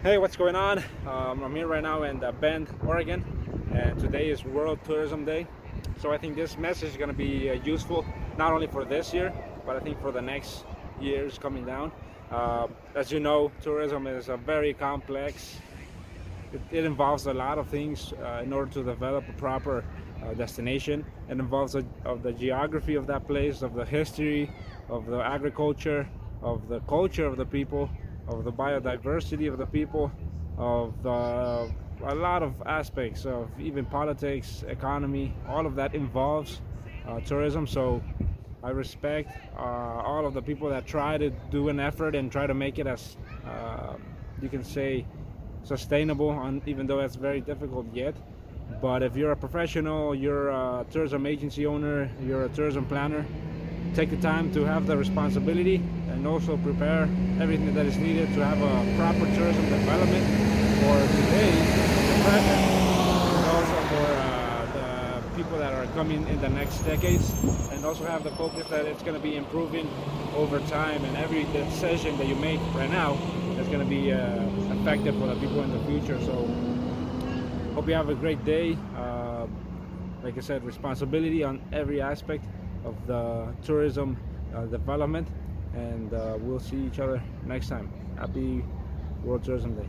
Hey, what's going on? Um, I'm here right now in uh, Bend, Oregon, and today is World Tourism Day. So I think this message is going to be uh, useful not only for this year, but I think for the next years coming down. Uh, as you know, tourism is a very complex. It, it involves a lot of things uh, in order to develop a proper uh, destination. It involves a, of the geography of that place, of the history, of the agriculture, of the culture of the people, of the biodiversity of the people, of the, a lot of aspects of even politics, economy, all of that involves uh, tourism. So I respect uh, all of the people that try to do an effort and try to make it as uh, you can say sustainable, on, even though it's very difficult yet. But if you're a professional, you're a tourism agency owner, you're a tourism planner, take the time to have the responsibility and also prepare everything that is needed to have a proper tourism development for today, the present, and also for uh, the people that are coming in the next decades, and also have the focus that it's going to be improving over time, and every decision that you make right now is going to be uh, effective for the people in the future. So, hope you have a great day. Uh, like I said, responsibility on every aspect of the tourism uh, development and uh, we'll see each other next time. Happy world tourism day